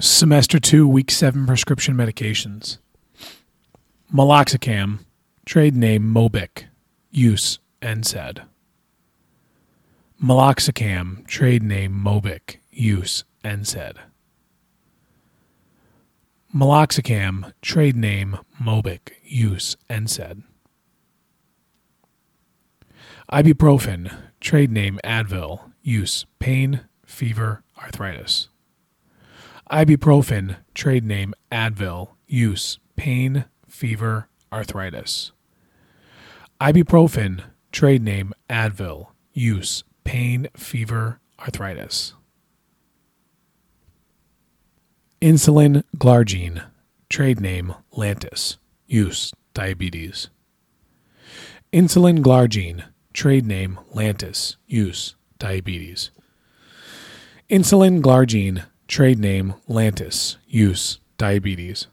Semester 2, Week 7 Prescription Medications. Meloxicam, trade name Mobic, use NSAID. Meloxicam, trade name Mobic, use NSAID. Meloxicam, trade name Mobic, use NSAID. Ibuprofen, trade name Advil, use pain, fever, arthritis. Ibuprofen, trade name Advil, use pain, fever, arthritis. Ibuprofen, trade name Advil, use pain, fever, arthritis. Insulin glargine, trade name Lantus, use diabetes. Insulin glargine, trade name Lantus, use diabetes. Insulin glargine, trade name Lantus, use diabetes.